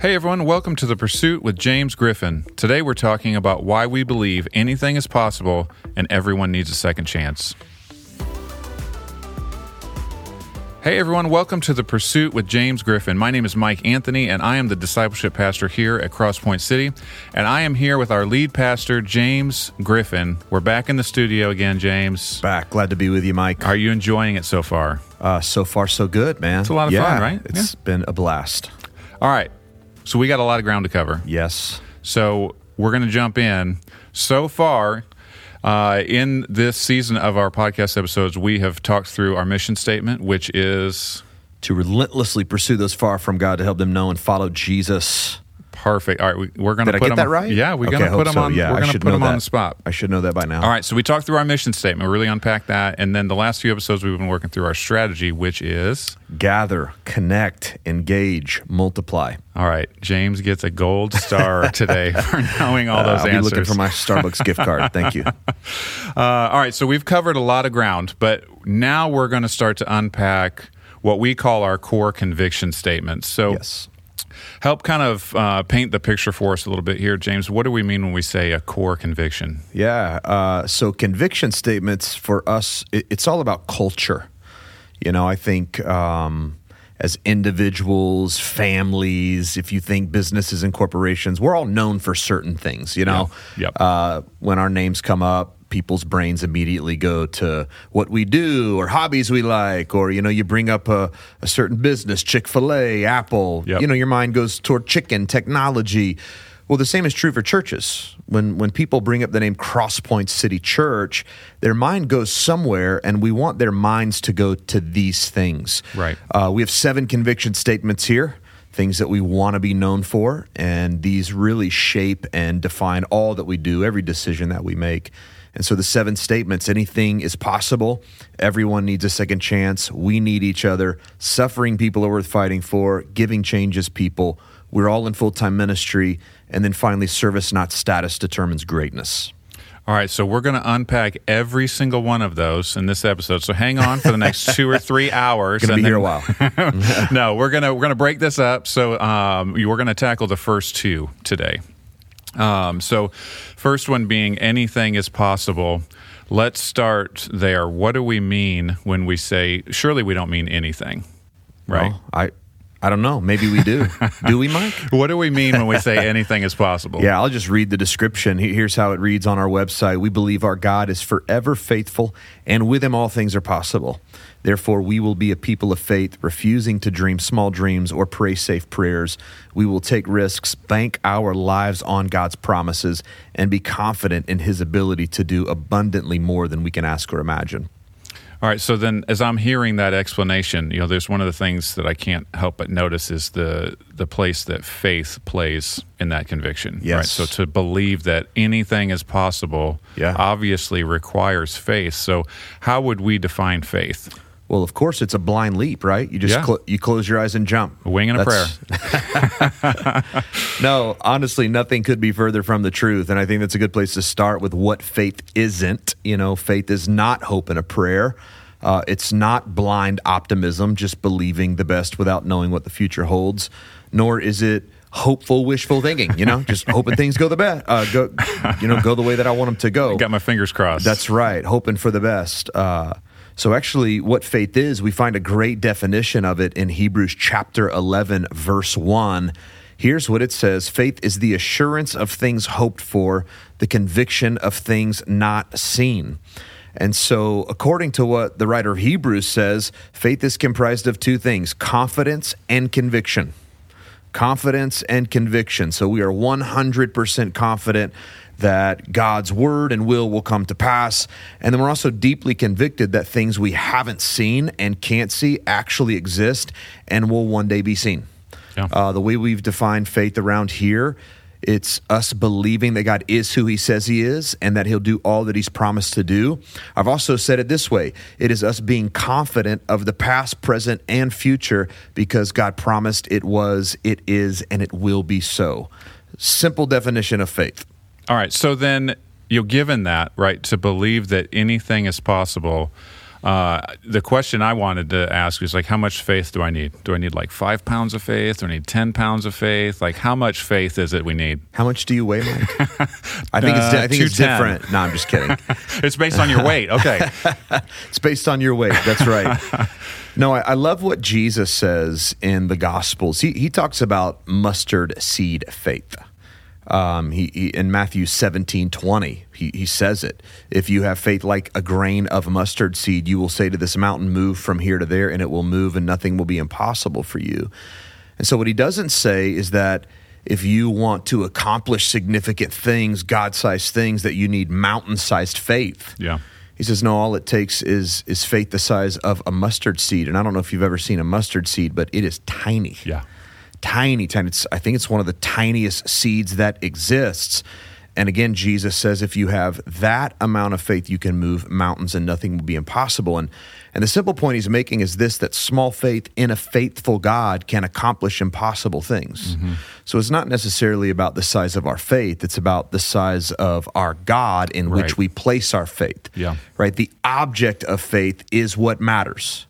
Hey everyone, welcome to The Pursuit with James Griffin. Today we're talking about why we believe anything is possible and everyone needs a second chance. Hey everyone, welcome to The Pursuit with James Griffin. My name is Mike Anthony and I am the discipleship pastor here at Crosspoint City. And I am here with our lead pastor, James Griffin. We're back in the studio again, James. Back. Glad to be with you, Mike. Are you enjoying it so far? Uh, so far, so good, man. It's a lot of yeah, fun, right? It's been a blast. All right. So we got a lot of ground to cover. Yes. So we're going to jump in. So far, uh, in this season of our podcast episodes, we have talked through our mission statement, which is To relentlessly pursue those far from God to help them know and follow Jesus. Perfect. All right, we, we're going to Did I put get them. that right? Yeah, we're Okay, going to put them so. on. Yeah, we're going to put them on the spot. I should know that by now. All right, so we talked through our mission statement, We really unpacked that, and then the last few episodes we've been working through our strategy, which is Gather, connect, engage, multiply. all right. James gets a gold star today for knowing all those Uh, I'll answers. be looking for my Starbucks gift card. Thank you. Uh, all right, so we've covered a lot of ground, but now we're going to start to unpack what we call our core conviction statements. So, Yes. Help kind of uh, paint the picture for us a little bit here, James. What do we mean when we say a core conviction? Yeah. Uh, so conviction statements for us, it, it's all about culture. You know, I think um, as individuals, families, if you think businesses and corporations, we're all known for certain things. You know. Yep. uh, when our names come up, people's brains immediately go to what we do or hobbies we like, or you know, you bring up a, a certain business, Chick Fil A, Apple. Yep. You know, your mind goes toward chicken, technology. Well, the same is true for churches. When when people bring up the name Crosspoint City Church, their mind goes somewhere, and we want their minds to go to these things. Right. Uh, we have seven conviction statements here, things that we want to be known for, and these really shape and define all that we do, every decision that we make. And so the seven statements anything is possible. Everyone needs a second chance. We need each other. Suffering people are worth fighting for. Giving changes people. We're all in full time ministry. And then finally, service, not status, determines greatness. All right, so we're going to unpack every single one of those in this episode. So hang on for the next two or three hours. Gonna and be here a while. no, we're gonna we're gonna break this up. So um, we're gonna tackle the first two today. Um, so, first one being anything is possible. Let's start there. What do we mean when we say? Surely we don't mean anything, right? Well, I, I don't know. Maybe we do. do we, Mike? What do we mean when we say anything is possible? Yeah, I'll just read the description. Here's how it reads on our website. We believe our God is forever faithful, and with him all things are possible. Therefore, we will be a people of faith, refusing to dream small dreams or pray safe prayers. We will take risks, bank our lives on God's promises, and be confident in his ability to do abundantly more than we can ask or imagine. All right. So then, as I'm hearing that explanation, you know, there's one of the things that I can't help but notice is the the place that faith plays in that conviction. Right. Yes. So to believe that anything is possible, Yeah. obviously requires faith. So how would we define faith? Well, of course, it's a blind leap, right? You just Yeah. clo- you close your eyes and jump. A wing and a prayer. no, honestly, nothing could be further from the truth. And I think that's a good place to start with what faith isn't. You know, faith is not hope and a prayer. Uh, it's not blind optimism, just believing the best without knowing what the future holds. Nor is it hopeful, wishful thinking. You know, just hoping things go the best, uh, go, you know, go the way that I want them to go. Got my fingers crossed. That's right, hoping for the best. Uh, so, actually, what faith is, we find a great definition of it in Hebrews chapter 11, verse 1. Here's what it says Faith is the assurance of things hoped for, the conviction of things not seen. And so, according to what the writer of Hebrews says, faith is comprised of two things confidence and conviction confidence and conviction. So we are 100% confident that God's word and will will come to pass. And then we're also deeply convicted that things we haven't seen and can't see actually exist and will one day be seen. Yeah. Uh, the way we've defined faith around here, it's us believing that God is who he says he is and that he'll do all that he's promised to do. I've also said it this way it is us being confident of the past, present, and future because God promised it was, it is, and it will be so. Simple definition of faith. All right. So then, you know, given that, right, to believe that anything is possible, Uh, the question I wanted to ask is like, how much faith do I need? Do I need like five pounds of faith? Do I need 10 pounds of faith? Like, how much faith is it we need? How much do you weigh, Mike? I think it's, Uh, I think it's different. No, I'm just kidding. It's based on your weight. Okay. It's based on your weight. That's right. no, I, I love what Jesus says in the Gospels. He, he talks about mustard seed faith. Um, he, he in Matthew 17, 20, he, he says it. If you have faith like a grain of mustard seed, you will say to this mountain, Move from here to there, and it will move, and nothing will be impossible for you. And so, what he doesn't say is that if you want to accomplish significant things, God sized things, that you need mountain sized faith. Yeah. He says, no, all it takes is is faith the size of a mustard seed. And I don't know if you've ever seen a mustard seed, but it is tiny. Yeah. Tiny, tiny. It's, I think it's one of the tiniest seeds that exists. And again, Jesus says if you have that amount of faith, you can move mountains and nothing will be impossible. And and the simple point he's making is this that small faith in a faithful God can accomplish impossible things. Mm-hmm. So it's not necessarily about the size of our faith, it's about the size of our God in which we place our faith. Yeah. Right? The object of faith is what matters.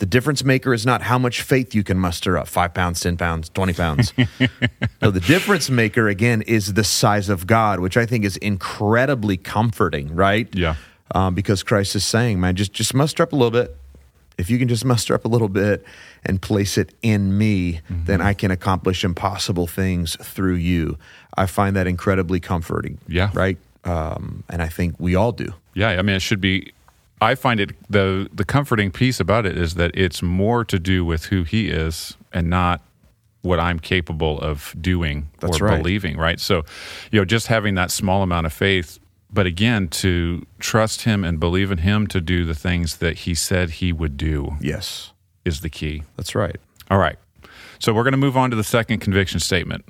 The difference maker is not how much faith you can muster up five pounds, 10 pounds, 20 pounds. no, the difference maker, again, is the size of God, which I think is incredibly comforting, right? Yeah. Um, because Christ is saying, man, just, just muster up a little bit. If you can just muster up a little bit and place it in me, Mm-hmm. then I can accomplish impossible things through you. I find that incredibly comforting. Yeah. Right? Um, and I think we all do. Yeah, I mean, it should be. I find it the the comforting piece about it is that it's more to do with who he is and not what I'm capable of doing That's or right. believing. Right. So, you know, just having that small amount of faith, but again, to trust him and believe in him to do the things that he said he would do Yes. is the key. That's right. All right. So we're going to move on to the second conviction statement.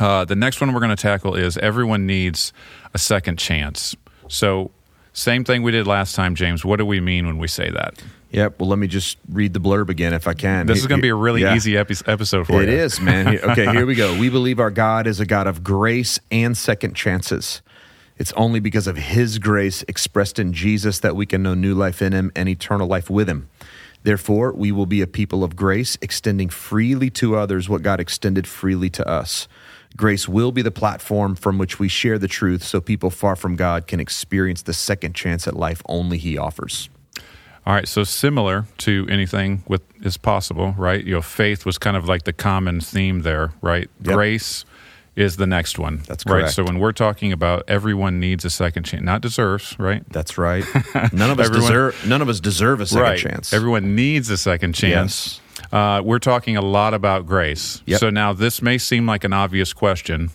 Uh, the next one we're going to tackle is everyone needs a second chance. So, same thing we did last time, James. What do we mean when we say that? Yep. Well, let me just read the blurb again if I can. This is going to be a really Yeah. easy epi- episode for It you. It is, man. Okay, here we go. We believe our God is a God of grace and second chances. It's only because of His grace expressed in Jesus that we can know new life in Him and eternal life with Him. Therefore, we will be a people of grace, extending freely to others what God extended freely to us. Grace will be the platform from which we share the truth so people far from God can experience the second chance at life only He offers. All right, so similar to anything with is possible, right? You know, faith was kind of like the common theme there, right? Yep. Grace is the next one. That's right. So when we're talking about everyone needs a second chance, not deserves, right? That's right. None of us Everyone- deserve. None of us deserve a second right. chance. Everyone needs a second chance. Uh, we're talking a lot about grace. Yep. So now this may seem like an obvious question,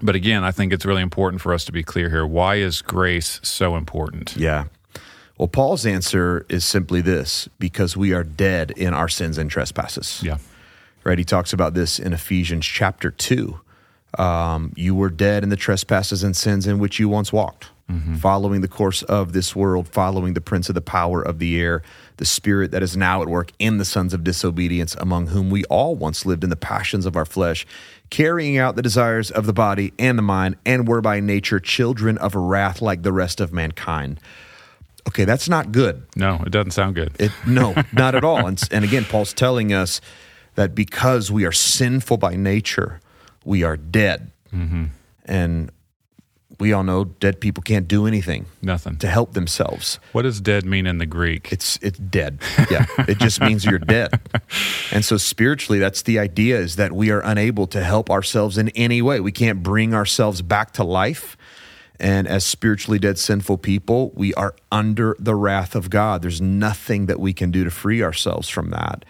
but again, I think it's really important for us to be clear here. Why is grace so important? Yeah. Well, Paul's answer is simply this because we are dead in our sins and trespasses. Yeah. Right? He talks about this in Ephesians chapter 2. Um, you were dead in the trespasses and sins in which you once walked, following the course of this world, following the prince of the power of the air, the spirit that is now at work in the sons of disobedience, among whom we all once lived in the passions of our flesh, carrying out the desires of the body and the mind, and were by nature children of wrath like the rest of mankind. Okay, that's not good. No, it doesn't sound good. It, no, not at all. And, and again, Paul's telling us that because we are sinful by nature, we are dead. Mm-hmm. And we all know dead people can't do anything Nothing. to help themselves. What does dead mean in the Greek? It's it's dead. Yeah, it just means you're dead. And so spiritually, that's the idea: is that we are unable to help ourselves in any way. We can't bring ourselves back to life. And as spiritually dead, sinful people, we are under the wrath of God. There's nothing that we can do to free ourselves from that.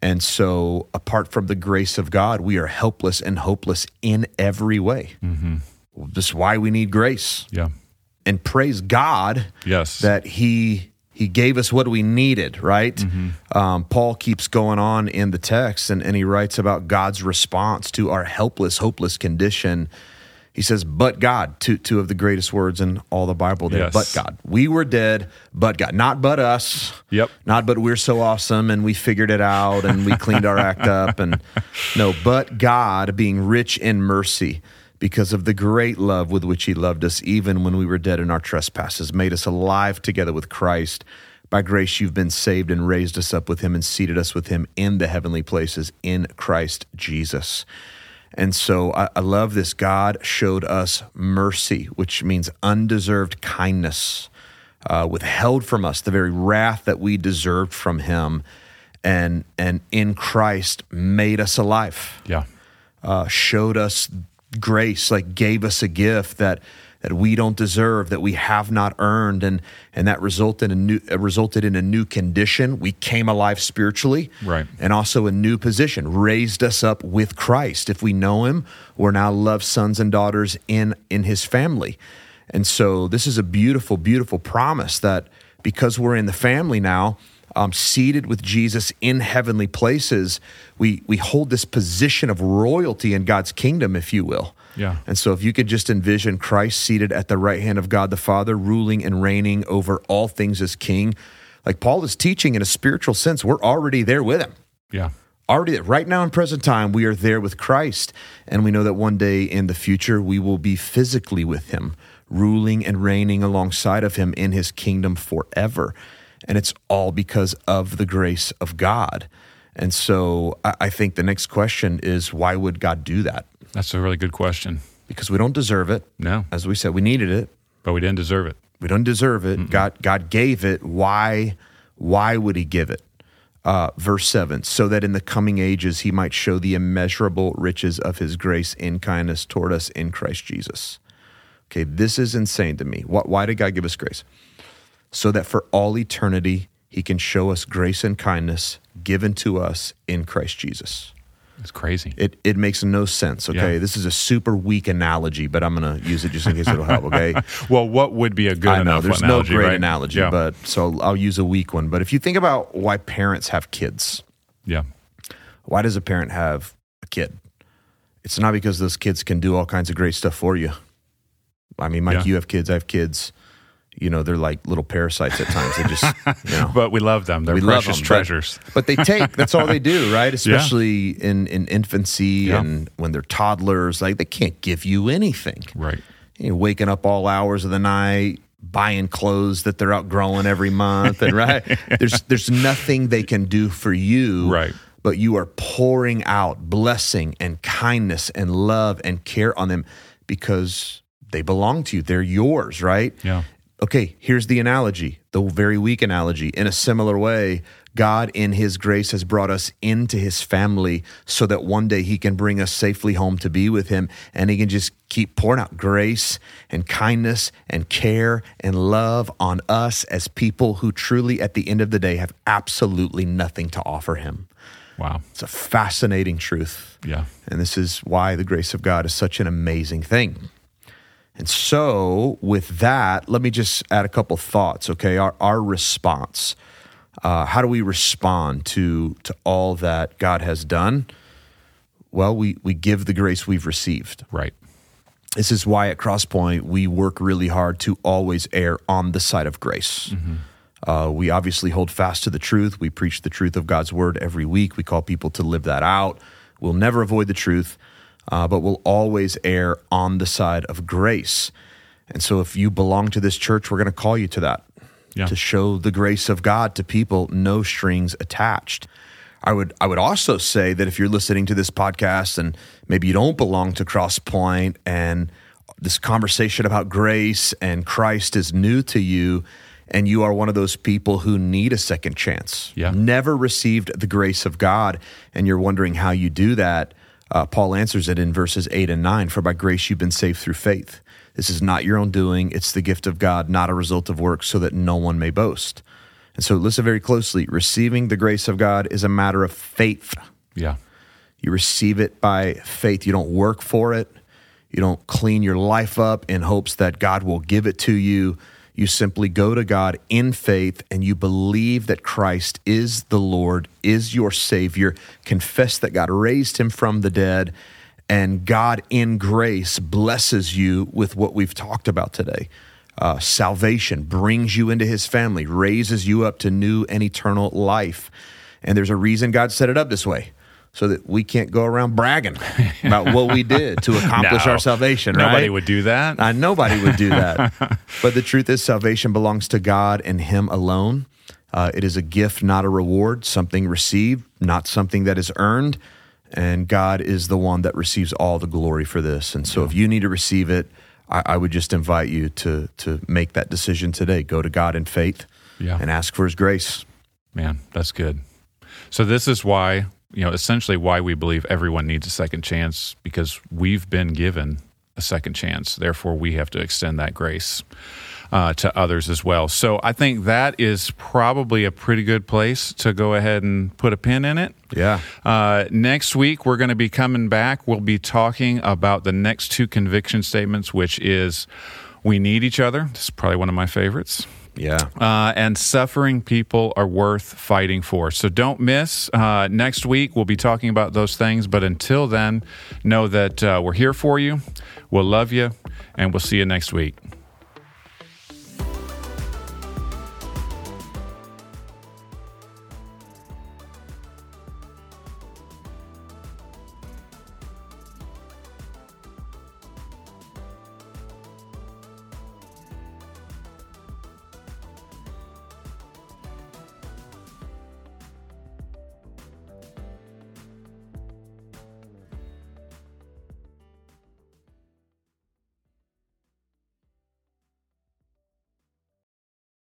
And so, apart from the grace of God, we are helpless and hopeless in every way. This is why we need grace. yeah. And praise God Yes. that he he gave us what we needed right um, paul keeps going on in the text and, and he writes about god's response to our helpless hopeless condition he says but god two, two of the greatest words in all the bible there Yes. but god we were dead but god not but us Yep. not but we're so awesome and we figured it out and we cleaned our act up and no but god being rich in mercy because of the great love with which he loved us even when we were dead in our trespasses made us alive together with christ By grace, you've been saved and raised us up with him and seated us with him in the heavenly places in Christ Jesus. And so I, I love this. God showed us mercy, which means undeserved kindness, uh, withheld from us the very wrath that we deserved from him. And, and in Christ made us alive. Yeah. Uh, showed us grace, like gave us a gift that that we don't deserve, that we have not earned, and and that resulted in a new resulted in a new condition. We came alive spiritually, Right. and also a new position, raised us up with Christ. If we know Him, we're now loved sons and daughters in in His family, and so this is a beautiful, beautiful promise that because we're in the family now. Um, seated with Jesus in heavenly places, we we hold this position of royalty in God's kingdom, if you will. Yeah. And so, if you could just envision Christ seated at the right hand of God the Father, ruling and reigning over all things as King, like Paul is teaching in a spiritual sense, we're already there with him. Yeah. Already, there. right now in present time, we are there with Christ. And we know that one day in the future, we will be physically with him, ruling and reigning alongside of him in his kingdom forever. And it's all because of the grace of God. And so, I I think the next question is why would God do that? That's a really good question. Because we don't deserve it. No, As we said, we needed it. but we didn't deserve it. We don't deserve it. God, God gave it. Why? Why would He give it? Uh, verse seven, so that in the coming ages He might show the immeasurable riches of His grace in kindness toward us in Christ Jesus. Okay, this is insane to me. Why did God give us grace? So that for all eternity He can show us grace and kindness given to us in Christ Jesus. It's crazy. It it makes no sense. Okay, Yeah. this is a super weak analogy, but I'm gonna use it just in case it'll help. Okay. well, what would be a good I know there's analogy? no great right? analogy, yeah. but so I'll use a weak one. But if you think about why parents have kids, yeah, why does a parent have a kid? It's not because those kids can do all kinds of great stuff for you. I mean, Mike, Yeah. you have kids, I have kids. You know, they're like little parasites at times. They just, you know, but we love them. They're precious them, treasures. But, they take. That's all they do, right? Especially in in infancy Yeah. and when they're toddlers. Like they can't give you anything. right. you know, waking up all hours of the night, buying clothes that they're outgrowing every month, and right there's there's nothing they can do for you, Right. But you are pouring out blessing and kindness and love and care on them because they belong to you. They're yours, right? Yeah. Okay, here's the analogy, the very weak analogy. In a similar way, God, in His grace, has brought us into His family so that one day He can bring us safely home to be with Him and He can just keep pouring out grace and kindness and care and love on us as people who truly, at the end of the day, have absolutely nothing to offer Him. Wow. It's a fascinating truth. Yeah. And this is why the grace of God is such an amazing thing. And so, with that, let me just add a couple thoughts, okay? Our, our response. Uh, how do we respond to, to all that God has done? Well, we, we give the grace we've received. Right. This is why at Crosspoint we work really hard to always err on the side of grace. Uh, we obviously hold fast to the truth. We preach the truth of God's word every week. We call people to live that out. We'll never avoid the truth, uh, but we'll always err on the side of grace. And so, if you belong to this church, we're going to call you to that Yeah. to show the grace of God to people, no strings attached. I would I would also say that if you're listening to this podcast and maybe you don't belong to Crosspoint and this conversation about grace and Christ is new to you and you are one of those people who need a second chance. Yeah. Never received the grace of God and you're wondering how you do that. Uh, Paul answers it in verses 8 and 9 For by grace you've been saved through faith. This is not your own doing, it's the gift of God, not a result of works, so that no one may boast. And so listen very closely. Receiving the grace of God is a matter of faith. Yeah. You receive it by faith. You don't work for it. You don't clean your life up in hopes that God will give it to you. You simply go to God in faith and you believe that Christ is the Lord, is your Savior, confess that God raised him from the dead, and God in grace blesses you with what we've talked about today. Uh, salvation brings you into his family, raises you up to new and eternal life. And there's a reason God set it up this way so that we can't go around bragging about what we did to accomplish No. our salvation, right? Nobody would do that. Uh, nobody would do that. but the truth is, salvation belongs to God and Him alone. Uh, it is a gift, not a reward, something received, not something that is earned. And God is the one that receives all the glory for this. And so, if you need to receive it, I, I would just invite you to to make that decision today. Go to God in faith Yeah. and ask for His grace. Man, that's good. So this is why, you know, essentially why we believe everyone needs a second chance because we've been given a second chance. Therefore, we have to extend that grace uh, to others as well. So I think that is probably a pretty good place to go ahead and put a pin in it. Yeah. Uh, next week, we're going to be coming back. We'll be talking about the next two conviction statements, which is we need each other. This is probably one of my favorites Yeah. uh, and suffering people are worth fighting for. So don't miss. Uh, next week, we'll be talking about those things. But until then, know that uh, we're here for you. We'll love you, and we'll see you next week.